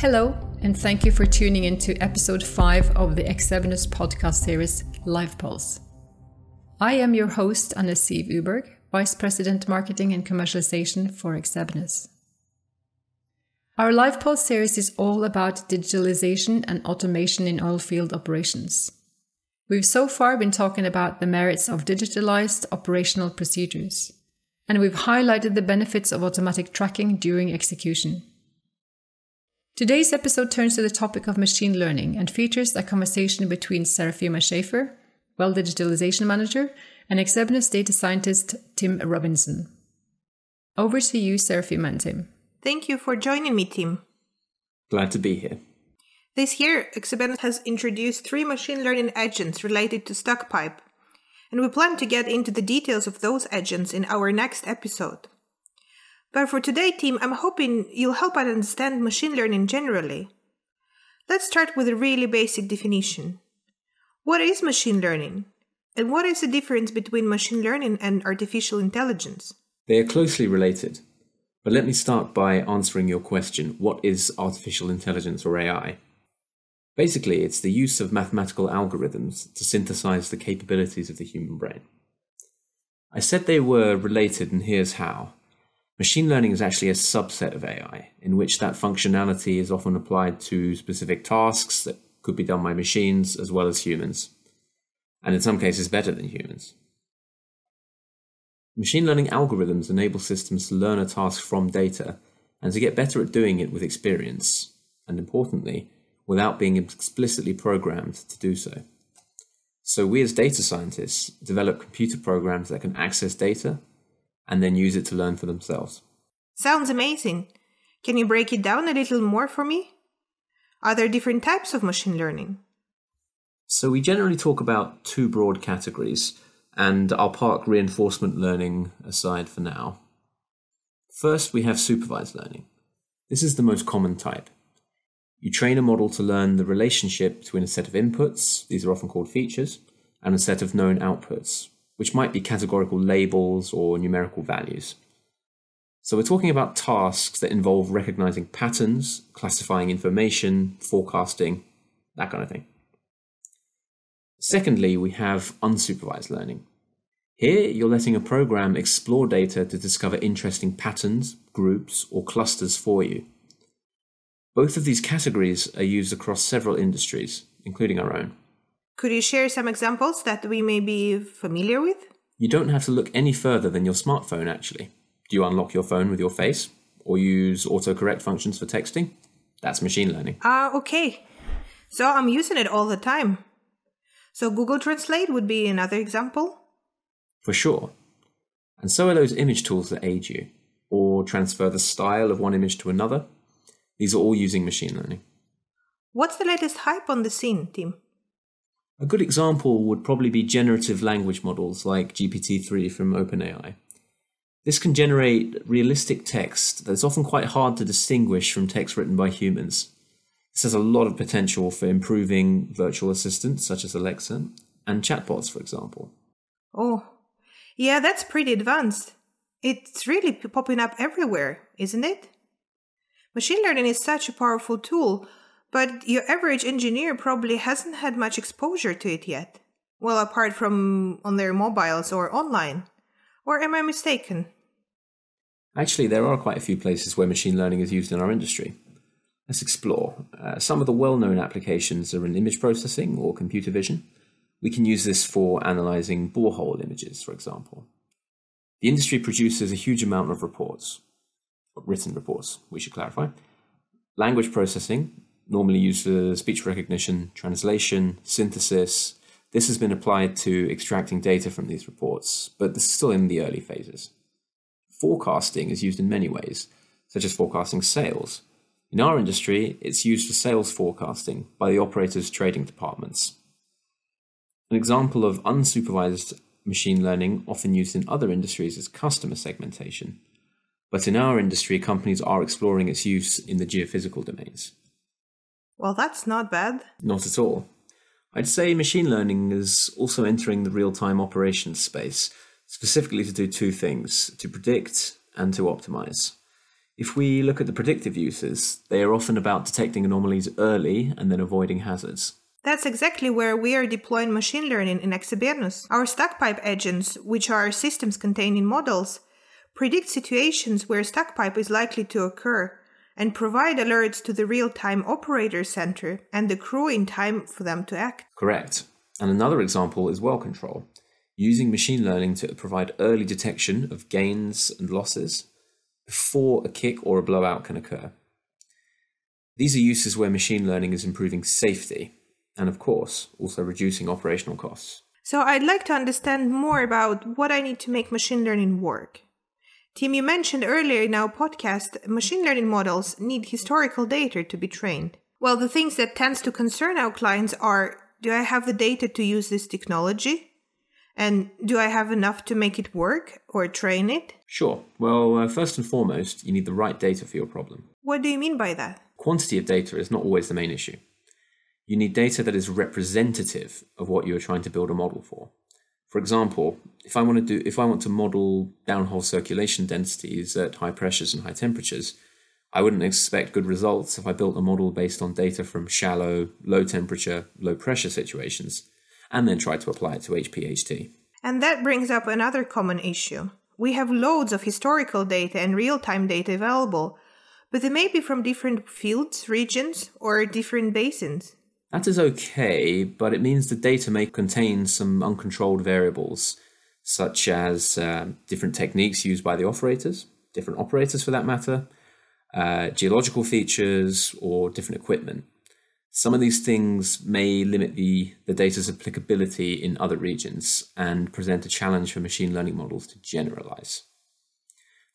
Hello, and thank you for tuning in to episode 5 of the Exebenus podcast series Live Pulse. I am your host, Anna Uberg, Vice President Marketing and Commercialization for Exebenus. Our Live Pulse series is all about digitalization and automation in oilfield operations. We've so far been talking about the merits of digitalized operational procedures, and we've highlighted the benefits of automatic tracking during execution. Today's episode turns to the topic of machine learning and features a conversation between Serafima Schaefer, Well Digitalization Manager, and Exebenus data scientist Tim Robinson. Over to you, Serafima and Tim. Thank you for joining me, Tim. Glad to be here. This year, Exebenus has introduced three machine learning agents related to StuckPipe, and we plan to get into the details of those agents in our next episode. But for today, Tim, I'm hoping you'll help us understand machine learning generally. Let's start with a really basic definition. What is machine learning? And what is the difference between machine learning and artificial intelligence? They are closely related. But let me start by answering your question what is artificial intelligence or AI? Basically, it's the use of mathematical algorithms to synthesize the capabilities of the human brain. I said they were related, and here's how. Machine learning is actually a subset of AI, in which that functionality is often applied to specific tasks that could be done by machines as well as humans, and in some cases better than humans. Machine learning algorithms enable systems to learn a task from data and to get better at doing it with experience, and importantly, without being explicitly programmed to do so. So, we as data scientists develop computer programs that can access data and then use it to learn for themselves. Sounds amazing. Can you break it down a little more for me? Are there different types of machine learning? So, we generally talk about two broad categories and I'll park reinforcement learning aside for now. First, we have supervised learning. This is the most common type. You train a model to learn the relationship between a set of inputs, these are often called features, and a set of known outputs, which might be categorical labels or numerical values. So we're talking about tasks that involve recognizing patterns, classifying information, forecasting, that kind of thing. Secondly, we have unsupervised learning. Here, you're letting a program explore data to discover interesting patterns, groups, or clusters for you. Both of these categories are used across several industries, including our own. Could you share some examples that we may be familiar with? You don't have to look any further than your smartphone, actually. Do you unlock your phone with your face? Or use autocorrect functions for texting? That's machine learning. Ah, uh, okay. So I'm using it all the time. So Google Translate would be another example? For sure. And so are those image tools that aid you, or transfer the style of one image to another. These are all using machine learning. What's the latest hype on the scene, Tim? A good example would probably be generative language models like GPT 3 from OpenAI. This can generate realistic text that's often quite hard to distinguish from text written by humans. This has a lot of potential for improving virtual assistants such as Alexa and chatbots, for example. Oh, yeah, that's pretty advanced. It's really popping up everywhere, isn't it? Machine learning is such a powerful tool, but your average engineer probably hasn't had much exposure to it yet. Well, apart from on their mobiles or online. Or am I mistaken? Actually, there are quite a few places where machine learning is used in our industry. Let's explore. Uh, some of the well known applications are in image processing or computer vision. We can use this for analyzing borehole images, for example. The industry produces a huge amount of reports, written reports, we should clarify. Language processing, normally used for speech recognition, translation, synthesis. This has been applied to extracting data from these reports, but this is still in the early phases. Forecasting is used in many ways, such as forecasting sales, in our industry, it's used for sales forecasting by the operator's trading departments. An example of unsupervised machine learning, often used in other industries, is customer segmentation. But in our industry, companies are exploring its use in the geophysical domains. Well, that's not bad. Not at all. I'd say machine learning is also entering the real time operations space, specifically to do two things to predict and to optimize. If we look at the predictive uses, they are often about detecting anomalies early and then avoiding hazards. That's exactly where we are deploying machine learning in Exebenus. Our stuck pipe agents, which are systems containing models, predict situations where stuck pipe is likely to occur and provide alerts to the real time operator center and the crew in time for them to act. Correct. And another example is well control, using machine learning to provide early detection of gains and losses before a kick or a blowout can occur. These are uses where machine learning is improving safety and, of course, also reducing operational costs. So, I'd like to understand more about what I need to make machine learning work. Tim, you mentioned earlier in our podcast, machine learning models need historical data to be trained. Well, the things that tends to concern our clients are do I have the data to use this technology? And do I have enough to make it work or train it? Sure. Well, uh, first and foremost, you need the right data for your problem. What do you mean by that? Quantity of data is not always the main issue. You need data that is representative of what you are trying to build a model for. For example, if I want to do if I want to model downhole circulation densities at high pressures and high temperatures, I wouldn't expect good results if I built a model based on data from shallow, low temperature, low pressure situations, and then tried to apply it to HPHT. And that brings up another common issue. We have loads of historical data and real time data available, but they may be from different fields, regions, or different basins. That is okay, but it means the data may contain some uncontrolled variables, such as uh, different techniques used by the operators, different operators for that matter, uh, geological features, or different equipment. Some of these things may limit the, the data's applicability in other regions and present a challenge for machine learning models to generalize.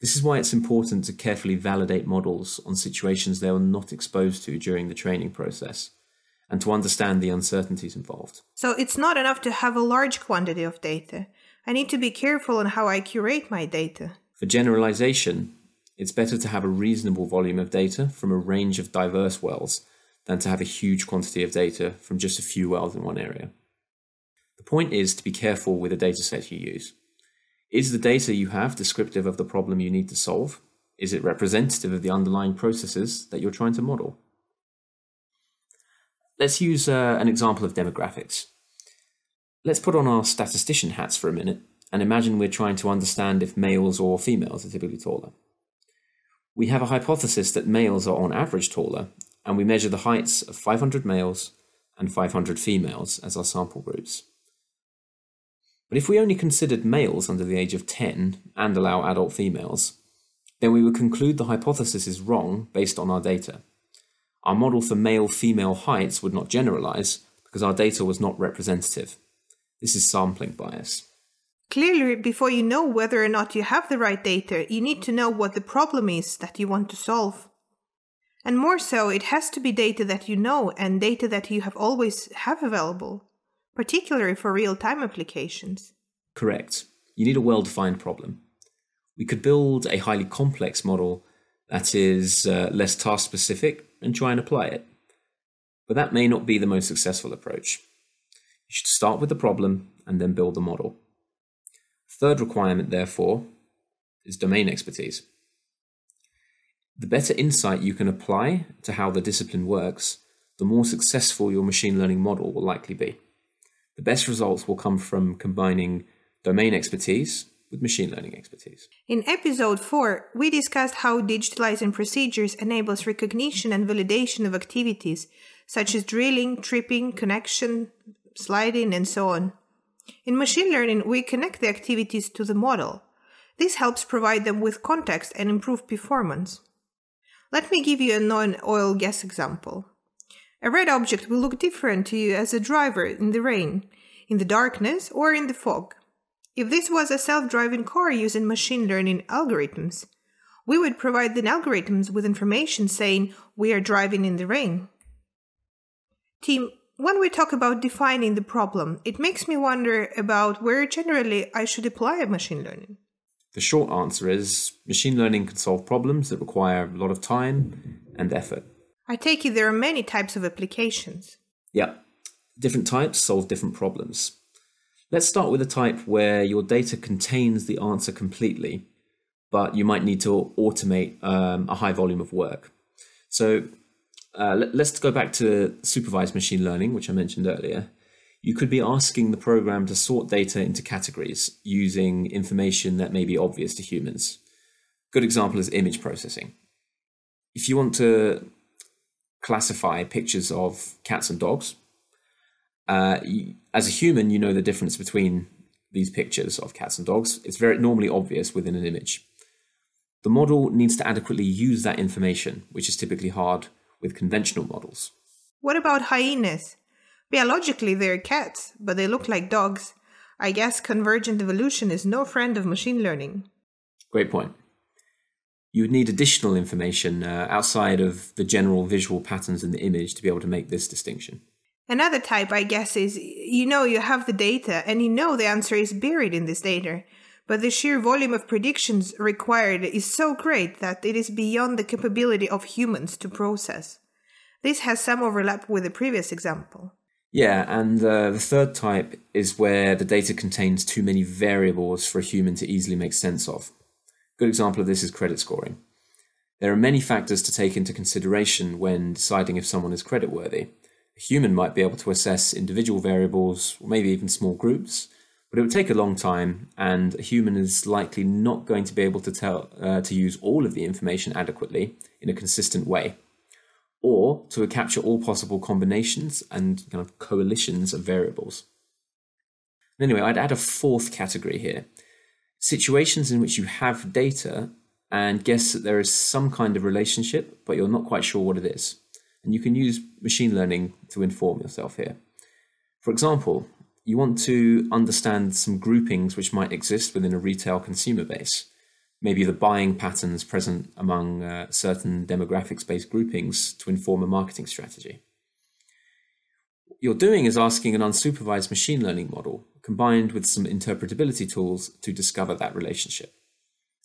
This is why it's important to carefully validate models on situations they are not exposed to during the training process and to understand the uncertainties involved. So it's not enough to have a large quantity of data. I need to be careful on how I curate my data. For generalization, it's better to have a reasonable volume of data from a range of diverse wells than to have a huge quantity of data from just a few wells in one area. The point is to be careful with the dataset you use. Is the data you have descriptive of the problem you need to solve? Is it representative of the underlying processes that you're trying to model? Let's use uh, an example of demographics. Let's put on our statistician hats for a minute and imagine we're trying to understand if males or females are typically taller. We have a hypothesis that males are on average taller, and we measure the heights of 500 males and 500 females as our sample groups. But if we only considered males under the age of 10 and allow adult females, then we would conclude the hypothesis is wrong based on our data. Our model for male female heights would not generalize because our data was not representative. This is sampling bias. Clearly, before you know whether or not you have the right data, you need to know what the problem is that you want to solve. And more so, it has to be data that you know and data that you have always have available, particularly for real-time applications. Correct. You need a well-defined problem. We could build a highly complex model that is uh, less task specific and try and apply it. But that may not be the most successful approach. You should start with the problem and then build the model. Third requirement, therefore, is domain expertise. The better insight you can apply to how the discipline works, the more successful your machine learning model will likely be. The best results will come from combining domain expertise with machine learning expertise. In episode 4, we discussed how digitalizing procedures enables recognition and validation of activities such as drilling, tripping, connection, sliding, and so on. In machine learning, we connect the activities to the model. This helps provide them with context and improve performance. Let me give you a non oil gas example. A red object will look different to you as a driver in the rain, in the darkness, or in the fog. If this was a self driving car using machine learning algorithms, we would provide the algorithms with information saying we are driving in the rain. Tim, when we talk about defining the problem, it makes me wonder about where generally I should apply machine learning. The short answer is machine learning can solve problems that require a lot of time and effort. I take it there are many types of applications. Yeah, different types solve different problems. Let's start with a type where your data contains the answer completely, but you might need to automate um, a high volume of work. So uh, let, us go back to supervised machine learning, which I mentioned earlier. You could be asking the program to sort data into categories using information that may be obvious to humans. Good example is image processing. If you want to classify pictures of cats and dogs, uh, as a human, you know the difference between these pictures of cats and dogs. It's very normally obvious within an image. The model needs to adequately use that information, which is typically hard with conventional models. What about hyenas? Biologically, they're cats, but they look like dogs. I guess convergent evolution is no friend of machine learning. Great point. You would need additional information uh, outside of the general visual patterns in the image to be able to make this distinction. Another type, I guess, is you know you have the data and you know the answer is buried in this data, but the sheer volume of predictions required is so great that it is beyond the capability of humans to process. This has some overlap with the previous example. Yeah, and uh, the third type is where the data contains too many variables for a human to easily make sense of. Good example of this is credit scoring. There are many factors to take into consideration when deciding if someone is creditworthy. A human might be able to assess individual variables, or maybe even small groups, but it would take a long time, and a human is likely not going to be able to tell uh, to use all of the information adequately in a consistent way, or to capture all possible combinations and kind of coalitions of variables. Anyway, I'd add a fourth category here: situations in which you have data and guess that there is some kind of relationship, but you're not quite sure what it is. And you can use machine learning to inform yourself here. For example, you want to understand some groupings which might exist within a retail consumer base. Maybe the buying patterns present among uh, certain demographics based groupings to inform a marketing strategy. What you're doing is asking an unsupervised machine learning model combined with some interpretability tools to discover that relationship.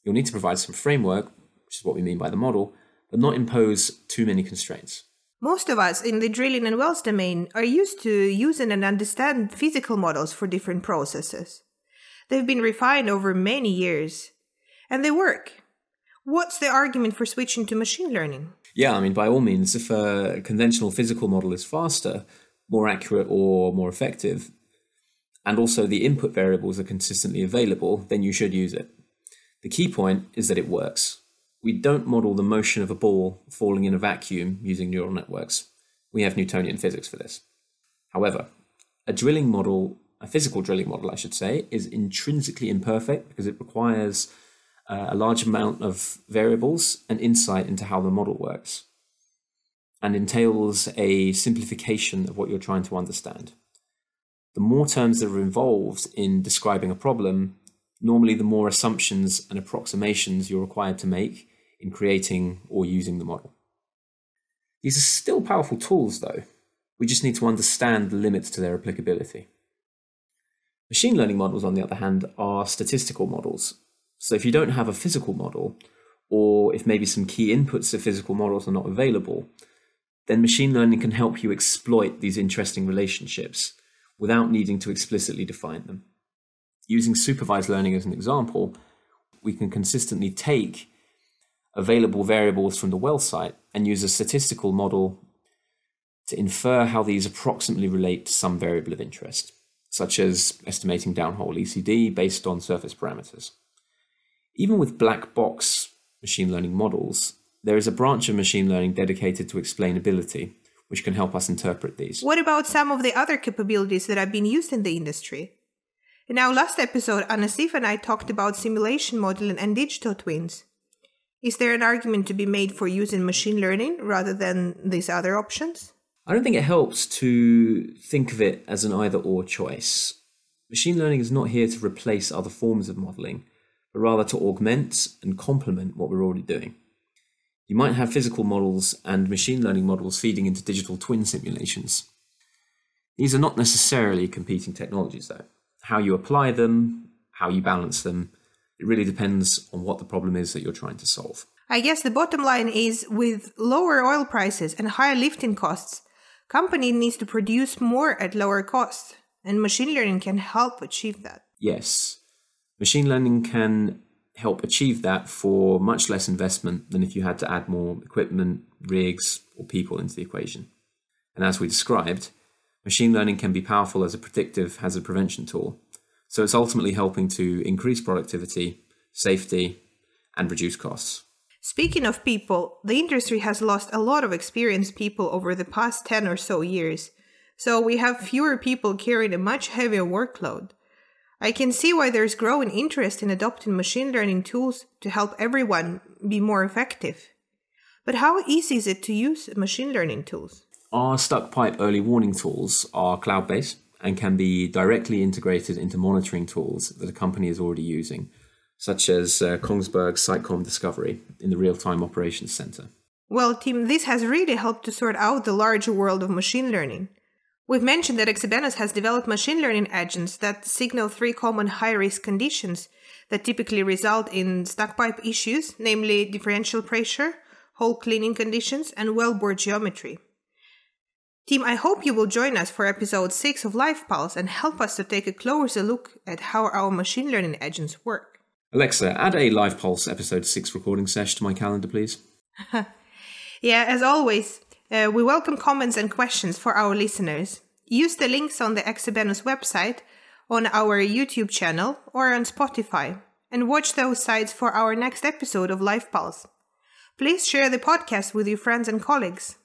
You'll need to provide some framework, which is what we mean by the model, but not impose too many constraints. Most of us in the drilling and wells domain are used to using and understand physical models for different processes. They've been refined over many years, and they work. What's the argument for switching to machine learning? Yeah, I mean, by all means, if a conventional physical model is faster, more accurate, or more effective, and also the input variables are consistently available, then you should use it. The key point is that it works. We don't model the motion of a ball falling in a vacuum using neural networks. We have Newtonian physics for this. However, a drilling model, a physical drilling model, I should say, is intrinsically imperfect because it requires uh, a large amount of variables and insight into how the model works and entails a simplification of what you're trying to understand. The more terms that are involved in describing a problem, normally the more assumptions and approximations you're required to make in creating or using the model. These are still powerful tools, though. We just need to understand the limits to their applicability. Machine learning models, on the other hand, are statistical models. So if you don't have a physical model, or if maybe some key inputs to physical models are not available, then machine learning can help you exploit these interesting relationships without needing to explicitly define them using supervised learning as an example, we can consistently take available variables from the well site and use a statistical model to infer how these approximately relate to some variable of interest, such as estimating downhole ECD based on surface parameters. Even with black box machine learning models, there is a branch of machine learning dedicated to explainability, which can help us interpret these. What about some of the other capabilities that have been used in the industry? In our last episode, Anasif and I talked about simulation modeling and digital twins. Is there an argument to be made for using machine learning rather than these other options? I don't think it helps to think of it as an either or choice. Machine learning is not here to replace other forms of modeling, but rather to augment and complement what we're already doing. You might have physical models and machine learning models feeding into digital twin simulations. These are not necessarily competing technologies, though how you apply them, how you balance them. It really depends on what the problem is that you're trying to solve. I guess the bottom line is with lower oil prices and higher lifting costs, company needs to produce more at lower cost, and machine learning can help achieve that. Yes. Machine learning can help achieve that for much less investment than if you had to add more equipment, rigs, or people into the equation. And as we described, machine learning can be powerful as a predictive hazard prevention tool. So it's ultimately helping to increase productivity, safety, and reduce costs. Speaking of people, the industry has lost a lot of experienced people over the past 10 or so years, so we have fewer people carrying a much heavier workload. I can see why there's growing interest in adopting machine learning tools to help everyone be more effective. But how easy is it to use machine learning tools? Our stuck pipe early warning tools are cloud based and can be directly integrated into monitoring tools that a company is already using, such as uh, Kongsberg Sitecom Discovery in the Real Time Operations Center. Well, Tim, this has really helped to sort out the larger world of machine learning. We've mentioned that Exebenus has developed machine learning agents that signal three common high risk conditions that typically result in stuck pipe issues, namely differential pressure, hole cleaning conditions, and wellbore geometry. Tim, I hope you will join us for episode 6 of Live Pulse and help us to take a closer look at how our machine learning agents work. Alexa, add a Live Pulse episode 6 recording session to my calendar, please. yeah, as always, uh, we welcome comments and questions for our listeners. Use the links on the Exebenus website, on our YouTube channel, or on Spotify, and watch those sites for our next episode of Live Pulse. Please share the podcast with your friends and colleagues.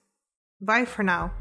Bye for now.